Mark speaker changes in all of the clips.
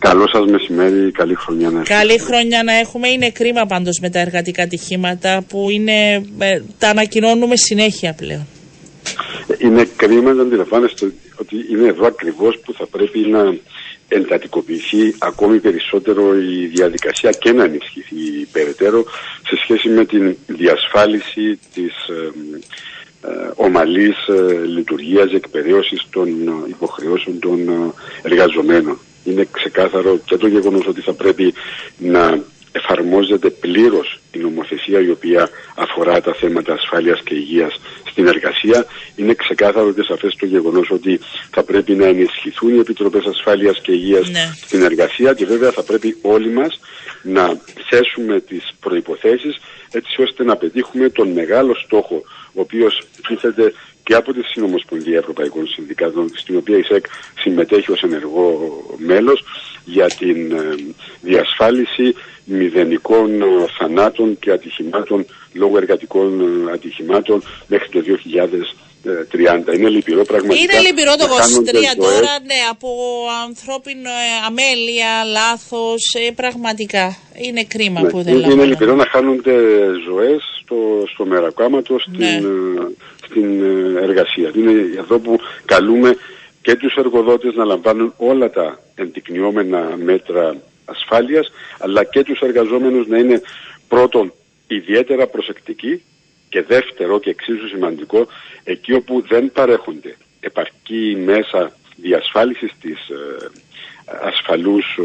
Speaker 1: Καλό σας μεσημέρι, καλή χρονιά να
Speaker 2: έχουμε. Καλή χρονιά να έχουμε. Είναι κρίμα πάντως με τα εργατικά ατυχήματα που είναι, ε, τα ανακοινώνουμε συνέχεια πλέον.
Speaker 1: Είναι κρίμα να αντιλαμβάνεστε ότι είναι εδώ ακριβώς που θα πρέπει να εντατικοποιηθεί ακόμη περισσότερο η διαδικασία και να ενισχυθεί περαιτέρω σε σχέση με την διασφάλιση της ε, ε, ομαλής ε, λειτουργίας εκπαιδεύωσης των υποχρεώσεων των εργαζομένων. Είναι ξεκάθαρο και το γεγονός ότι θα πρέπει να εφαρμόζεται πλήρως η νομοθεσία η οποία αφορά τα θέματα ασφάλειας και υγείας στην εργασία. Είναι ξεκάθαρο και σαφές το γεγονός ότι θα πρέπει να ενισχυθούν οι Επιτροπές Ασφάλειας και Υγείας ναι. στην εργασία και βέβαια θα πρέπει όλοι μας να θέσουμε τις προϋποθέσεις έτσι ώστε να πετύχουμε τον μεγάλο στόχο ο οποίος τίθεται και από τη Συνομοσπονδία Ευρωπαϊκών Συνδικάτων, στην οποία η ΣΕΚ συμμετέχει ως ενεργό μέλος, για την ε, διασφάλιση μηδενικών ε, θανάτων και ατυχημάτων λόγω εργατικών ε, ατυχημάτων μέχρι το 2030. Είναι λυπηρό πραγματικά.
Speaker 2: Είναι λυπηρό το 23 τώρα, ναι, από ανθρώπινο αμέλεια, λάθος, πραγματικά. Είναι κρίμα
Speaker 1: ναι,
Speaker 2: που δεν
Speaker 1: Είναι, είναι λυπηρό να χάνονται ζωές στο, στο μερακάματο, στην, ναι. στην εργασία. Είναι εδώ που καλούμε και τους εργοδότες να λαμβάνουν όλα τα ενδεικνυόμενα μέτρα ασφάλειας, αλλά και τους εργαζόμενους να είναι πρώτον ιδιαίτερα προσεκτικοί και δεύτερο και εξίσου σημαντικό, εκεί όπου δεν παρέχονται επαρκή μέσα διασφάλισης της ε, ασφαλούς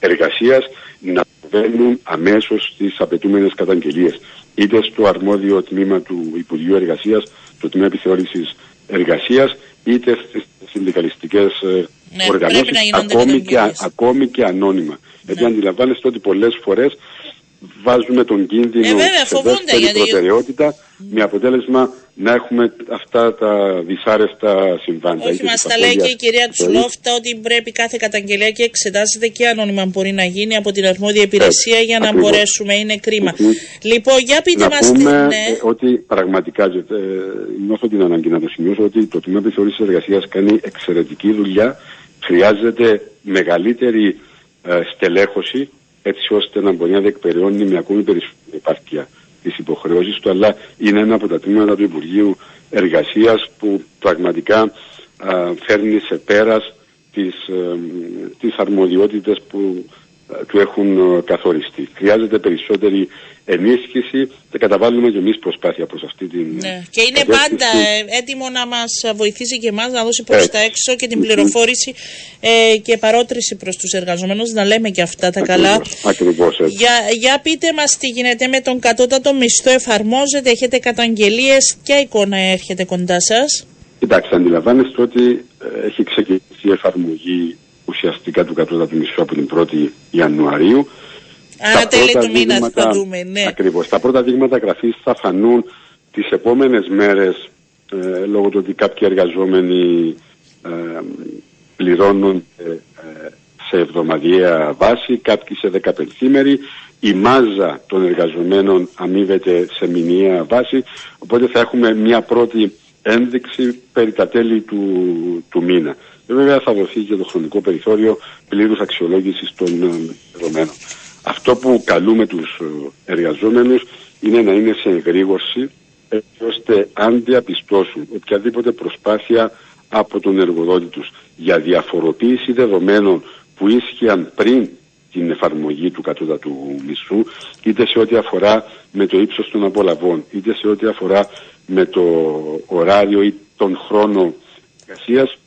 Speaker 1: εργασίας να βαίνουν αμέσως στις απαιτούμενες καταγγελίες είτε στο αρμόδιο τμήμα του Υπουργείου Εργασίας, το τμήμα επιθεώρησης εργασίας, είτε στις συνδικαλιστικές ε, ναι, οργανώσεις, ακόμη και, ακόμη και ανώνυμα. Ναι. Γιατί αντιλαμβάνεστε ότι πολλές φορές βάζουμε τον κίνδυνο ε, βέβαια, σε δεύτερη γιατί... προτεραιότητα με αποτέλεσμα να έχουμε αυτά τα δυσάρεστα συμβάντα.
Speaker 2: Όχι, μας τα λέει και η κυρία Τσουλόφτα ότι πρέπει κάθε καταγγελία και εξετάζεται και ανώνυμα μπορεί να γίνει από την αρμόδια υπηρεσία για να Ακριβώς. μπορέσουμε. Είναι κρίμα. Λοιπόν, για πείτε
Speaker 1: μας
Speaker 2: τι.
Speaker 1: Ναι. ότι πραγματικά ε, νιώθω την ανάγκη να το σημειώσω ότι το Τμήμα Επιθεωρήση Εργασίας κάνει εξαιρετική δουλειά. Χρειάζεται μεγαλύτερη ε, στελέχωση έτσι ώστε να μπορεί να διεκπεριώνει με ακόμη περισσότερη επάρκεια τις υποχρεώσεις του, αλλά είναι ένα από τα τμήματα του Υπουργείου Εργασίας που πραγματικά φέρνει σε πέρας τις, ε, τις αρμοδιότητες που του έχουν ε, καθοριστεί. Χρειάζεται περισσότερη ενίσχυση και καταβάλουμε και εμείς προσπάθεια προς αυτή την.
Speaker 2: Ναι. Και είναι πάντα ε, έτοιμο να μας βοηθήσει και εμάς να δώσει προς τα έξω και την πληροφόρηση ε, και παρότριση προς τους εργαζομένους, να λέμε και αυτά τα καλά.
Speaker 1: Ακριβώς έτσι.
Speaker 2: Για, για πείτε μας τι γίνεται με τον κατώτατο μισθό, εφαρμόζεται, έχετε καταγγελίες, ποια εικόνα έρχεται κοντά σας;
Speaker 1: Κοιτάξτε, αντιλαμβάνεστε ότι ε, έχει ξεκινήσει η εφαρμογή ουσιαστικά του κατώτατου μισθού από την 1η Ιανουαρίου.
Speaker 2: Άρα τέλη του μήνα θα δούμε, ναι.
Speaker 1: Ακριβώς. Τα πρώτα δείγματα γραφής θα φανούν τις επόμενες μέρες ε, λόγω του ότι κάποιοι εργαζόμενοι ε, πληρώνουν ε, σε εβδομαδιαία βάση, κάποιοι σε 15 μέρη. Η μάζα των εργαζομένων αμείβεται σε μηνιαία βάση, οπότε θα έχουμε μια πρώτη ένδειξη περί τα τέλη του, του μήνα. Και βέβαια θα δοθεί και το χρονικό περιθώριο πλήρους αξιολόγησης των ε, δεδομένων. Αυτό που καλούμε τους ε, εργαζόμενους είναι να είναι σε εγρήγορση έτσι ώστε αν διαπιστώσουν οποιαδήποτε προσπάθεια από τον εργοδότη τους για διαφοροποίηση δεδομένων που ίσχυαν πριν την εφαρμογή του κατώτατου μισθού είτε σε ό,τι αφορά με το ύψος των απολαβών είτε σε ό,τι αφορά με το ωράριο ή τον χρόνο εργασίας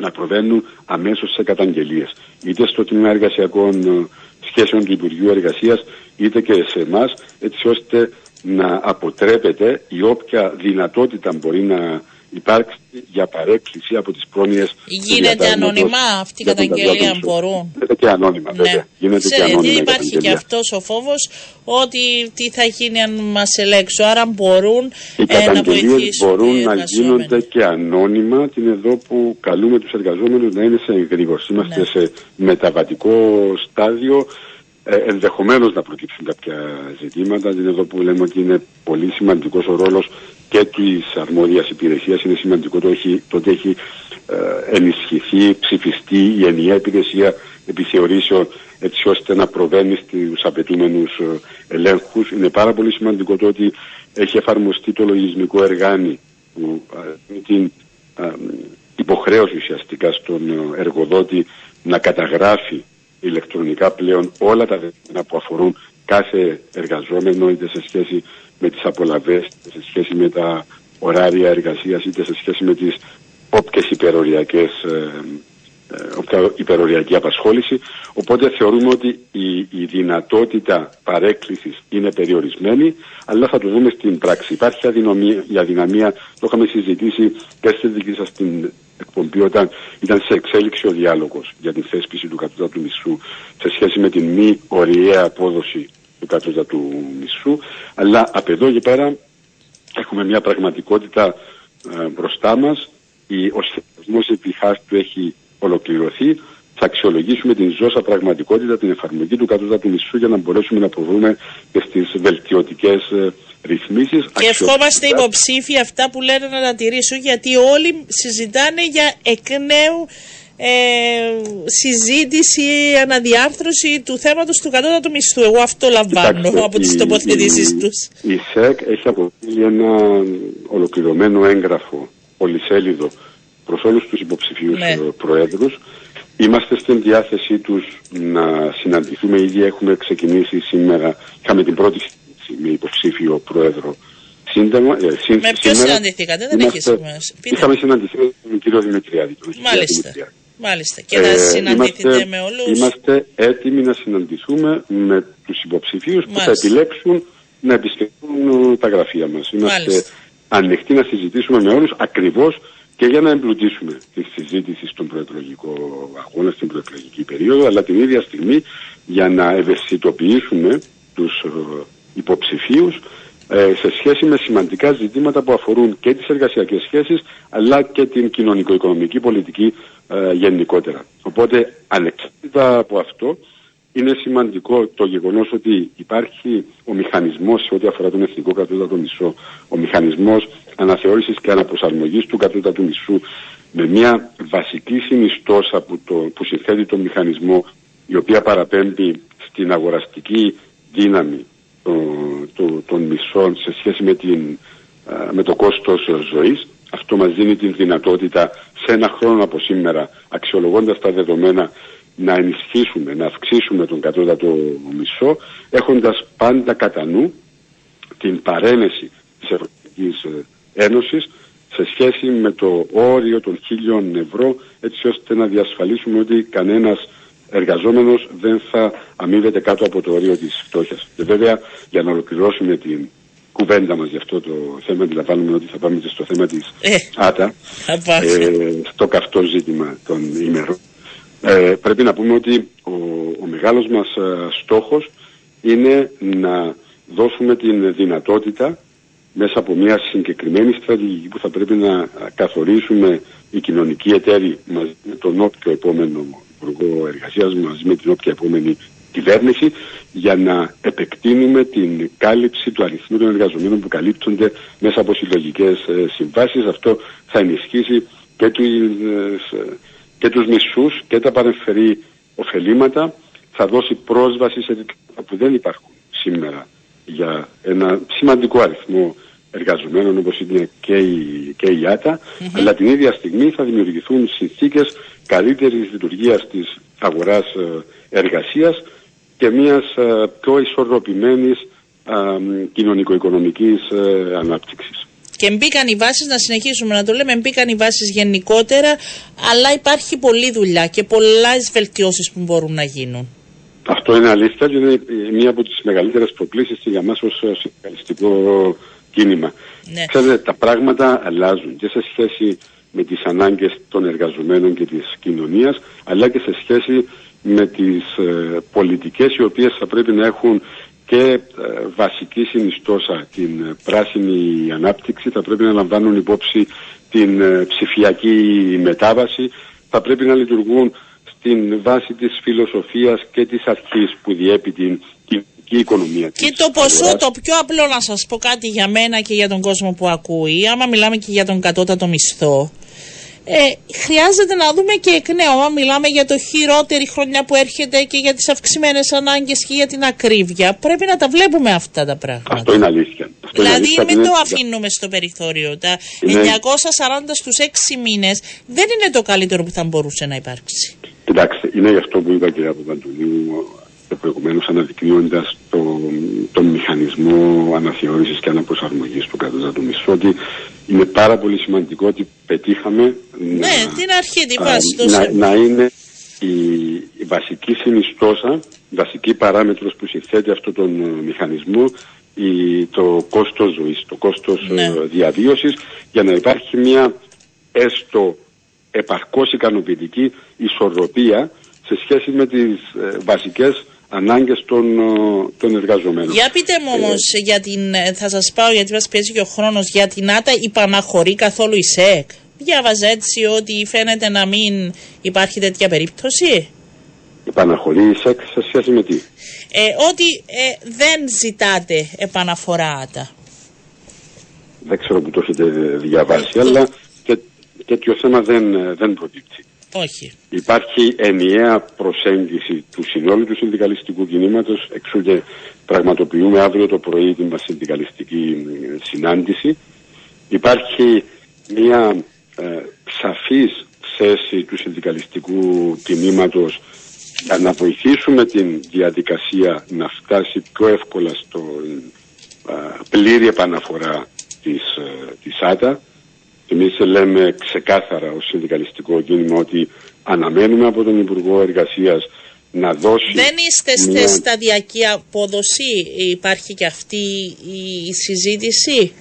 Speaker 1: να προβαίνουν αμέσως σε καταγγελίες. Είτε στο τμήμα εργασιακών ε, σχέσεων του Υπουργείου Εργασίας, είτε και σε εμάς, έτσι ώστε να αποτρέπεται η όποια δυνατότητα μπορεί να υπάρξει για παρέκκληση από τις πρόνοιες
Speaker 2: Γίνεται ανώνυμα αυτή η καταγγελία μπορούν;
Speaker 1: Γίνεται και ανώνυμα ναι. βέβαια. Γίνεται και ανώνυμα
Speaker 2: υπάρχει και αυτός ο φόβος ότι τι θα γίνει αν μας ελέγξουν. Άρα μπορούν
Speaker 1: οι ε, να βοηθήσουν. μπορούν να γίνονται και ανώνυμα την εδώ που καλούμε τους εργαζόμενους να είναι σε εγρήγορση. Είμαστε ναι. σε μεταβατικό στάδιο ε, ενδεχομένως να προκύψουν κάποια ζητήματα. Είναι εδώ που λέμε ότι είναι πολύ σημαντικός ο ρόλος και της αρμόδιας υπηρεσίας. Είναι σημαντικό το, έχει, το ότι έχει ε, ενισχυθεί, ψηφιστεί η ενιαία υπηρεσία επιθεωρήσεων έτσι ώστε να προβαίνει στους απαιτούμενους ε, ελέγχους. Είναι πάρα πολύ σημαντικό το ότι έχει εφαρμοστεί το λογισμικό εργάνι που ε, την υποχρέωση ουσιαστικά στον εργοδότη να καταγράφει ηλεκτρονικά πλέον όλα τα δεδομένα που αφορούν κάθε εργαζόμενο είτε σε σχέση με τις απολαβές, είτε σε σχέση με τα ωράρια εργασίας, είτε σε σχέση με τις όποιες υπεροριακές ε, ε, υπεροριακή απασχόληση. Οπότε θεωρούμε ότι η, η δυνατότητα παρέκκλησης είναι περιορισμένη, αλλά θα το δούμε στην πράξη. Υπάρχει αδυναμία, η αδυναμία, το είχαμε συζητήσει και στη δική σας την εκπομπή όταν ήταν σε εξέλιξη ο διάλογος για την θέσπιση του κατώτατου μισθού σε σχέση με την μη ωριαία απόδοση του κατώτατου μισθού. Αλλά από εδώ και πέρα έχουμε μια πραγματικότητα ε, μπροστά μας. ο σχεδιασμός επιχάς του έχει ολοκληρωθεί, θα αξιολογήσουμε την ζώσα πραγματικότητα, την εφαρμογή του κατώτατου μισθού για να μπορέσουμε να προβούμε και στις βελτιωτικές ε, ρυθμίσεις.
Speaker 2: Και ευχόμαστε υποψήφοι αυτά που λένε να τα τηρήσουν, γιατί όλοι συζητάνε για εκ νέου ε, συζήτηση, αναδιάρθρωση του θέματος του κατώτατου μισθού. Εγώ αυτό λαμβάνω από τις τοποθετήσεις τους.
Speaker 1: Η ΣΕΚ έχει αποκτήσει ένα ολοκληρωμένο έγγραφο πολυσέλιδο προς όλους τους υποψηφίους ναι. προέδρους. Είμαστε στην διάθεσή τους να συναντηθούμε. Ήδη έχουμε ξεκινήσει σήμερα, είχαμε την πρώτη με υποψήφιο πρόεδρο
Speaker 2: σύντομα. Ε, σύ, με ποιο συναντηθήκατε, δεν έχεις
Speaker 1: σημασία. Είχαμε συναντηθεί με τον κύριο Δημητριάδη. Τον
Speaker 2: Μάλιστα. Μάλιστα. Και θα ε, συναντηθείτε είμαστε, με όλους.
Speaker 1: Είμαστε έτοιμοι να συναντηθούμε με τους υποψηφίους που θα επιλέξουν να επισκεφτούν τα γραφεία μας. Είμαστε Μάλιστα. ανοιχτοί να συζητήσουμε με όλους ακριβώς και για να εμπλουτίσουμε τη συζήτηση στον προεκλογικό αγώνα, στην προεκλογική περίοδο, αλλά την ίδια στιγμή για να ευαισθητοποιήσουμε τους ε, υποψηφίους ε, σε σχέση με σημαντικά ζητήματα που αφορούν και τις εργασιακές σχέσεις αλλά και την κοινωνικο-οικονομική πολιτική ε, γενικότερα. Οπότε ανεξάρτητα από αυτό είναι σημαντικό το γεγονός ότι υπάρχει ο μηχανισμός σε ό,τι αφορά τον εθνικό κατώτατο μισό, ο μηχανισμός αναθεώρησης και αναπροσαρμογής του κατώτατου μισού με μια βασική συνιστόσα που, το, που συνθέτει τον μηχανισμό η οποία παραπέμπει στην αγοραστική δύναμη των μισθών σε σχέση με, την, με το κόστος ζωής. Αυτό μας δίνει την δυνατότητα σε ένα χρόνο από σήμερα, αξιολογώντας τα δεδομένα, να ενισχύσουμε, να αυξήσουμε τον κατώτατο μισό, έχοντας πάντα κατά νου την παρένεση της Ευρωπαϊκής ε, Ένωσης σε σχέση με το όριο των χίλιων ευρώ, έτσι ώστε να διασφαλίσουμε ότι κανένας εργαζόμενος δεν θα αμείβεται κάτω από το όριο της φτώχειας. Και βέβαια για να ολοκληρώσουμε την κουβέντα μας για αυτό το θέμα, αντιλαμβάνουμε ότι θα πάμε και στο θέμα της ε, ΆΤΑ, ε, στο καυτό ζήτημα των ημερών. Ε, πρέπει να πούμε ότι ο, ο μεγάλος μας ε, στόχος είναι να δώσουμε την δυνατότητα μέσα από μια συγκεκριμένη στρατηγική που θα πρέπει να καθορίσουμε οι κοινωνικοί εταίροι μαζί με τον όποιο επόμενο Υπουργό Εργασίας μαζί με την όποια επόμενη κυβέρνηση για να επεκτείνουμε την κάλυψη του αριθμού των εργαζομένων που καλύπτονται μέσα από συλλογικές ε, συμβάσεις. Αυτό θα ενισχύσει και, τους, ε, και τους μισούς και τα παρεμφερή ωφελήματα. Θα δώσει πρόσβαση σε δικαιώματα που δεν υπάρχουν σήμερα για ένα σημαντικό αριθμό εργαζομένων όπως είναι και η, και η ΆΤΑ, αλλά την ίδια στιγμή θα δημιουργηθούν συνθήκες καλύτερης λειτουργίας της αγοράς ε, εργασίας και μιας ε, πιο ισορροπημένης κοινωνικο-οικονομικής ε, ανάπτυξης.
Speaker 2: Και μπήκαν οι βάσεις, να συνεχίσουμε να το λέμε, μπήκαν οι βάσεις γενικότερα, αλλά υπάρχει πολλή δουλειά και πολλές βελτιώσεις που μπορούν να γίνουν.
Speaker 1: Αυτό είναι αλήθεια και είναι μία από τις μεγαλύτερες προκλήσεις για μας ως συνδικαλιστικό κίνημα. Ναι. Ξέρετε, τα πράγματα αλλάζουν και σε σχέση με τις ανάγκες των εργαζομένων και της κοινωνίας, αλλά και σε σχέση με τις ε, πολιτικές οι οποίες θα πρέπει να έχουν και ε, βασική συνιστόσα την πράσινη ανάπτυξη, θα πρέπει να λαμβάνουν υπόψη την ε, ψηφιακή μετάβαση, θα πρέπει να λειτουργούν στην βάση της φιλοσοφίας και της αρχής που διέπει την και οικονομία
Speaker 2: Και το ποσό, το πιο απλό να σας πω κάτι για μένα και για τον κόσμο που ακούει, άμα μιλάμε και για τον κατώτατο μισθό, Ε, χρειάζεται να δούμε και εκ νέου. μιλάμε για το χειρότερη χρονιά που έρχεται και για τις αυξημένες ανάγκες και για την ακρίβεια, πρέπει να τα βλέπουμε αυτά τα πράγματα.
Speaker 1: Αυτό είναι αλήθεια. Αυτό
Speaker 2: δηλαδή
Speaker 1: είναι
Speaker 2: μην το αφήνουμε στο περιθώριο. Τα 940 στους 6 μήνες δεν είναι το καλύτερο που θα μπορούσε να υπάρξει.
Speaker 1: Κοιτάξτε, είναι γι' αυτό που είπα και από Παντονίου προηγουμένως αναδεικνύοντας το, τον μηχανισμό αναθεώρησης και αναπροσαρμογής του κράτους του μισθού ότι είναι πάρα πολύ σημαντικό ότι πετύχαμε
Speaker 2: ναι,
Speaker 1: να,
Speaker 2: την αρχή, την
Speaker 1: βάση, να, να, είναι η, η βασική συνιστόσα, η βασική παράμετρος που συνθέτει αυτόν τον ε, μηχανισμό η, το κόστος ζωής, το κόστος ναι. Ε, διαβίωσης για να υπάρχει μια έστω επαρκώς ικανοποιητική ισορροπία σε σχέση με τις ε, βασικές ανάγκες των, ε, των εργαζομένων.
Speaker 2: Για πείτε μου όμως, ε, για την, ε, θα σας πάω γιατί μας πιέζει και ο χρόνος, για την ΆΤΑ υπαναχωρεί καθόλου η ΣΕΚ. Διάβαζα έτσι ότι φαίνεται να μην υπάρχει τέτοια περίπτωση.
Speaker 1: Υπαναχωρεί η ΣΕΚ σε σχέση με τι;
Speaker 2: Ε, ότι ε, δεν ζητάτε επαναφορά ΆΤΑ.
Speaker 1: Δεν ξέρω που το έχετε διαβάσει, αλλά και, τέτοιο θέμα δεν, δεν προκύπτει.
Speaker 2: Όχι.
Speaker 1: Υπάρχει ενιαία προσέγγιση του συνόλου του συνδικαλιστικού κινήματος, εξού και πραγματοποιούμε αύριο το πρωί την συνδικαλιστική συνάντηση. Υπάρχει μια ε, σαφής θέση του συνδικαλιστικού κινήματος για να βοηθήσουμε την διαδικασία να φτάσει πιο εύκολα στο ε, πλήρη επαναφορά της, ε, της ΆΤΑ Εμείς λέμε ξεκάθαρα ως συνδικαλιστικό κίνημα ότι αναμένουμε από τον Υπουργό Εργασίας να δώσει...
Speaker 2: Δεν είστε μια... σταδιακή απόδοση, υπάρχει και αυτή η συζήτηση.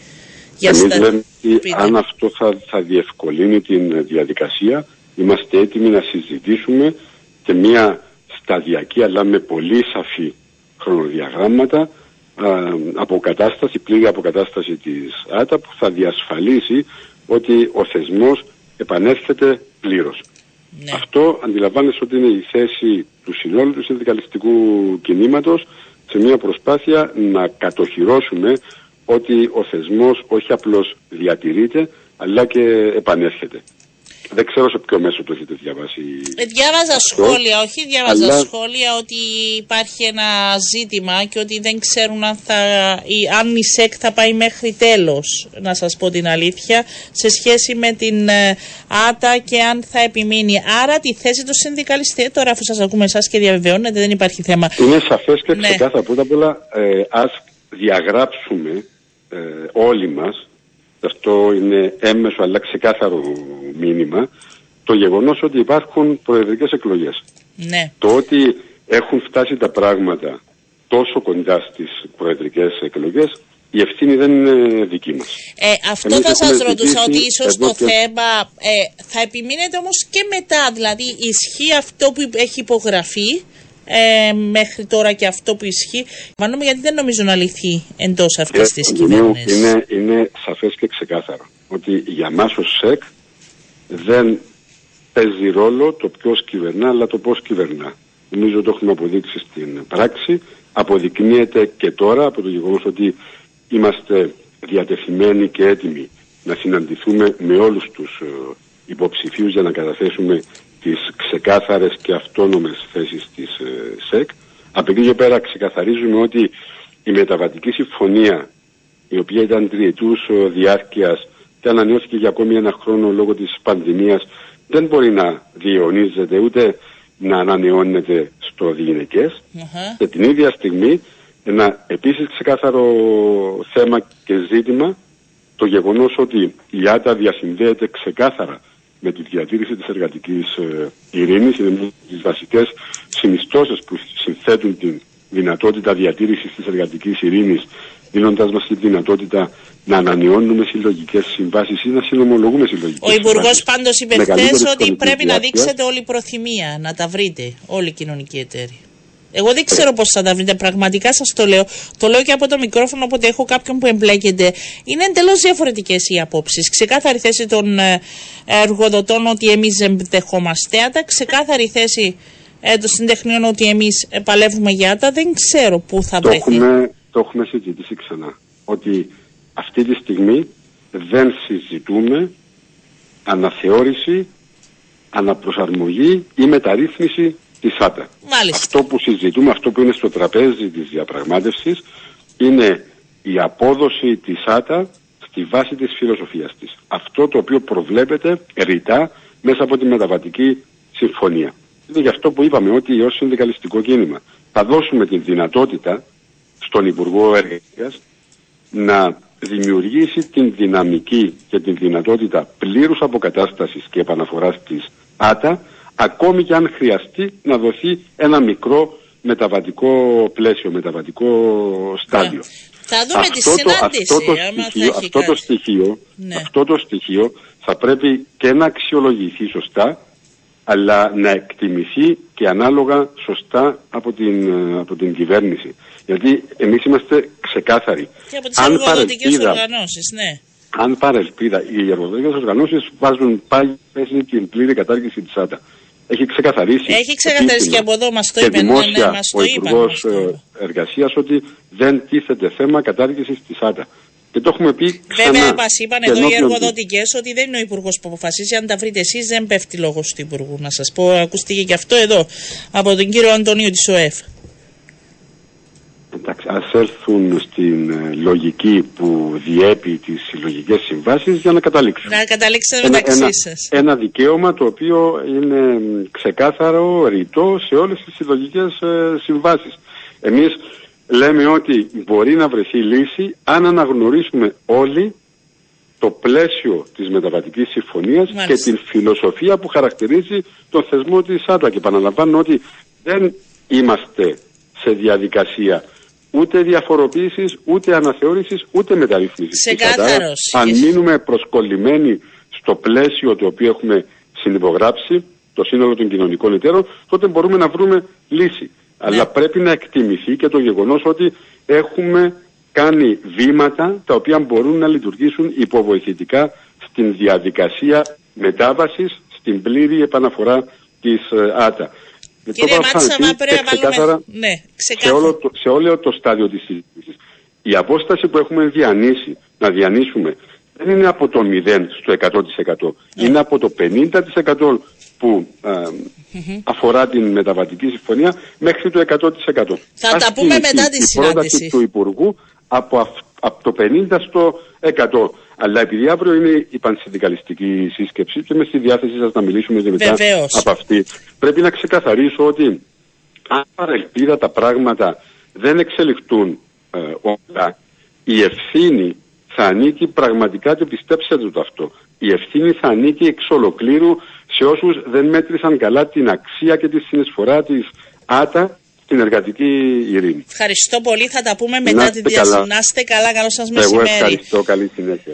Speaker 1: Για Εμείς λέμε ότι αν αυτό θα, θα διευκολύνει την διαδικασία, είμαστε έτοιμοι να συζητήσουμε και μια σταδιακή αλλά με πολύ σαφή χρονοδιαγράμματα α, αποκατάσταση, πλήρη αποκατάσταση της ΆΤΑ που θα διασφαλίσει ότι ο θεσμός επανέρχεται πλήρως. Ναι. Αυτό αντιλαμβάνεσαι ότι είναι η θέση του συνόλου του συνδικαλιστικού κινήματος σε μια προσπάθεια να κατοχυρώσουμε ότι ο θεσμός όχι απλώς διατηρείται αλλά και επανέρχεται. Δεν ξέρω σε ποιο μέσο το έχετε διαβάσει.
Speaker 2: Ε, διάβαζα σχόλια, όχι διάβαζα σχόλια ότι υπάρχει ένα ζήτημα και ότι δεν ξέρουν αν, θα, η, αν η ΣΕΚ θα πάει μέχρι τέλος, να σας πω την αλήθεια, σε σχέση με την ε, ΆΤΑ και αν θα επιμείνει. Άρα τη θέση του συνδικαλιστή, τώρα αφού σας ακούμε εσάς και διαβεβαιώνετε δεν υπάρχει θέμα.
Speaker 1: Είναι σαφές και ναι. ξεκάθαρα. Πρώτα απ' όλα ε, ας διαγράψουμε ε, όλοι μας αυτό είναι έμμεσο αλλά ξεκάθαρο μήνυμα, το γεγονός ότι υπάρχουν προεδρικές εκλογές.
Speaker 2: Ναι.
Speaker 1: Το ότι έχουν φτάσει τα πράγματα τόσο κοντά στις προεδρικές εκλογές η ευθύνη δεν είναι δική μας.
Speaker 2: Ε, αυτό θα σας ρωτούσα ότι ίσως το θέμα ε, θα επιμείνετε όμως και μετά, δηλαδή ισχύει αυτό που έχει υπογραφεί ε, μέχρι τώρα και αυτό που ισχύει. Μάλλον γιατί δεν νομίζω να λυθεί εντός αυτής της κυβέρνησης;
Speaker 1: Είναι, είναι σαφές και ξεκάθαρο ότι για μας ο ΣΕΚ δεν παίζει ρόλο το ποιος κυβερνά, αλλά το πώς κυβερνά. Νομίζω το έχουμε αποδείξει στην πράξη. Αποδεικνύεται και τώρα από το γεγονός ότι είμαστε διατεθειμένοι και έτοιμοι να συναντηθούμε με όλους τους ε, υποψηφίους για να καταθέσουμε τις ξεκάθαρες και αυτόνομες θέσεις της ε, ΣΕΚ. Από εκεί και πέρα ξεκαθαρίζουμε ότι η μεταβατική συμφωνία η οποία ήταν τριετούς ε, διάρκειας και ανανεώθηκε για ακόμη ένα χρόνο λόγω της πανδημίας δεν μπορεί να διαιωνίζεται ούτε να ανανεώνεται στο διηνεκές και την ίδια στιγμή ένα επίσης ξεκάθαρο θέμα και ζήτημα το γεγονός ότι η ΆΤΑ διασυνδέεται ξεκάθαρα με τη διατήρηση της εργατικής ε, ειρήνης είναι μια τις βασικές συνιστώσεις που συνθέτουν την δυνατότητα διατήρησης της εργατικής ειρήνης δίνοντας μας τη δυνατότητα να ανανεώνουμε συλλογικές συμβάσεις ή να συνομολογούμε συλλογικές
Speaker 2: Ο Υπουργός πάντως είπε χθες ότι πρέπει να δείξετε όλη προθυμία να τα βρείτε όλοι οι κοινωνικοί εταίροι. Εγώ δεν ξέρω πώς θα τα βρείτε. Πραγματικά σας το λέω. Το λέω και από το μικρόφωνο, όποτε έχω κάποιον που εμπλέκεται. Είναι εντελώς διαφορετικές οι απόψεις. Ξεκάθαρη θέση των ε, εργοδοτών ότι εμείς δεν δεχόμαστε άτα. Ξεκάθαρη θέση ε, των συντεχνιών ότι εμείς παλεύουμε για άτα. Δεν ξέρω πού θα
Speaker 1: το Έχουμε, το έχουμε συζητήσει ξανά. Ότι αυτή τη στιγμή δεν συζητούμε αναθεώρηση, αναπροσαρμογή ή μεταρρύθμιση της ΆΤΑ. Αυτό που συζητούμε, αυτό που είναι στο τραπέζι της διαπραγμάτευσης είναι η απόδοση της ΆΤΑ στη βάση της φιλοσοφίας της. Αυτό το οποίο προβλέπεται ρητά μέσα από τη μεταβατική συμφωνία. Είναι γι' αυτό που είπαμε ότι ως συνδικαλιστικό κίνημα θα δώσουμε τη δυνατότητα στον Υπουργό Εργασίας να δημιουργήσει την δυναμική και την δυνατότητα πλήρους αποκατάστασης και επαναφοράς της ΆΤΑ ακόμη και αν χρειαστεί να δοθεί ένα μικρό μεταβατικό πλαίσιο, μεταβατικό στάδιο.
Speaker 2: Θα δούμε αυτό τη συνάντηση,
Speaker 1: αυτό το στοιχείο, αυτό το στοιχείο, ναι. αυτό το στοιχείο θα πρέπει και να αξιολογηθεί σωστά αλλά να εκτιμηθεί και ανάλογα σωστά από την, από την κυβέρνηση. Γιατί εμείς είμαστε ξεκάθαροι.
Speaker 2: Και από τις αν εργοδοτικές οργανώσεις, ναι.
Speaker 1: Αν παρελπίδα, οι εργοδοτικές οργανώσεις βάζουν πάλι θέση την πλήρη κατάργηση της ΆΤΑ. Έχει ξεκαθαρίσει.
Speaker 2: Έχει ξεκαθαρίσει και από εδώ μας το είπε. Ναι, ναι, μας το
Speaker 1: ο Υπουργός ε, Εργασίας ότι δεν τίθεται θέμα κατάργησης της ΆΤΑ. Και το έχουμε πει ξανά.
Speaker 2: Βέβαια, μας είπαν εδώ οι εργοδοτικές ότι δεν είναι ο Υπουργός που αποφασίζει. Αν τα βρείτε εσείς, δεν πέφτει λόγος του Υπουργού. Να σας πω, ακούστηκε και αυτό εδώ από τον κύριο Αντωνίου της ΟΕΦ.
Speaker 1: Εντάξει, ας έρθουν στην ε, λογική που διέπει τις συλλογικές συμβάσεις για να καταλήξουν.
Speaker 2: Να καταλήξετε μεταξύ
Speaker 1: ένα,
Speaker 2: σας.
Speaker 1: Ένα δικαίωμα το οποίο είναι ξεκάθαρο, ρητό σε όλες τις συλλογικές ε, συμβάσεις. Εμείς λέμε ότι μπορεί να βρεθεί λύση αν αναγνωρίσουμε όλοι το πλαίσιο της μεταβατικής συμφωνίας και την φιλοσοφία που χαρακτηρίζει τον θεσμό της ΆΤΑ. Και επαναλαμβάνω ότι δεν είμαστε σε διαδικασία ούτε διαφοροποίησης, ούτε αναθεώρησης, ούτε μεταρρύθμισης.
Speaker 2: Ξεκάθαρος.
Speaker 1: Αν μείνουμε προσκολλημένοι στο πλαίσιο το οποίο έχουμε συνυπογράψει, το σύνολο των κοινωνικών εταίρων, τότε μπορούμε να βρούμε λύση. Αλλά ναι. πρέπει να εκτιμηθεί και το γεγονός ότι έχουμε κάνει βήματα τα οποία μπορούν να λειτουργήσουν υποβοηθητικά στην διαδικασία μετάβασης στην πλήρη επαναφορά της ε, ΆΤΑ.
Speaker 2: Κύριε Μάτσα, μα πρέπει να βάλουμε... Ναι,
Speaker 1: σε, όλο το, σε όλο το στάδιο της συζήτησης. Η απόσταση που έχουμε διανύσει, να διανύσουμε, δεν είναι από το 0 στο 100%. Ναι. Είναι από το 50% που ε, αφορά την μεταβατική συμφωνία μέχρι το 100%.
Speaker 2: Θα τα πούμε μετά τη συνάντηση.
Speaker 1: Η πρόταση του Υπουργού από, από το 50% στο 100%. Αλλά επειδή αύριο είναι η πανσυνδικαλιστική σύσκεψη και είμαι στη διάθεσή σας να μιλήσουμε και μετά από αυτή, πρέπει να ξεκαθαρίσω ότι αν παρελπίδα τα πράγματα δεν εξελιχτούν ε, όλα, η ευθύνη θα ανήκει πραγματικά και πιστέψτε το αυτό. Η ευθύνη θα ανήκει εξ ολοκλήρου σε όσους δεν μέτρησαν καλά την αξία και τη συνεισφορά της ΆΤΑ στην εργατική ειρήνη.
Speaker 2: Ευχαριστώ πολύ. Θα τα πούμε μετά τη διασυνάστε. καλά. Καλό σας μεσημέρι.
Speaker 1: Εγώ ευχαριστώ. Καλή συνέχεια.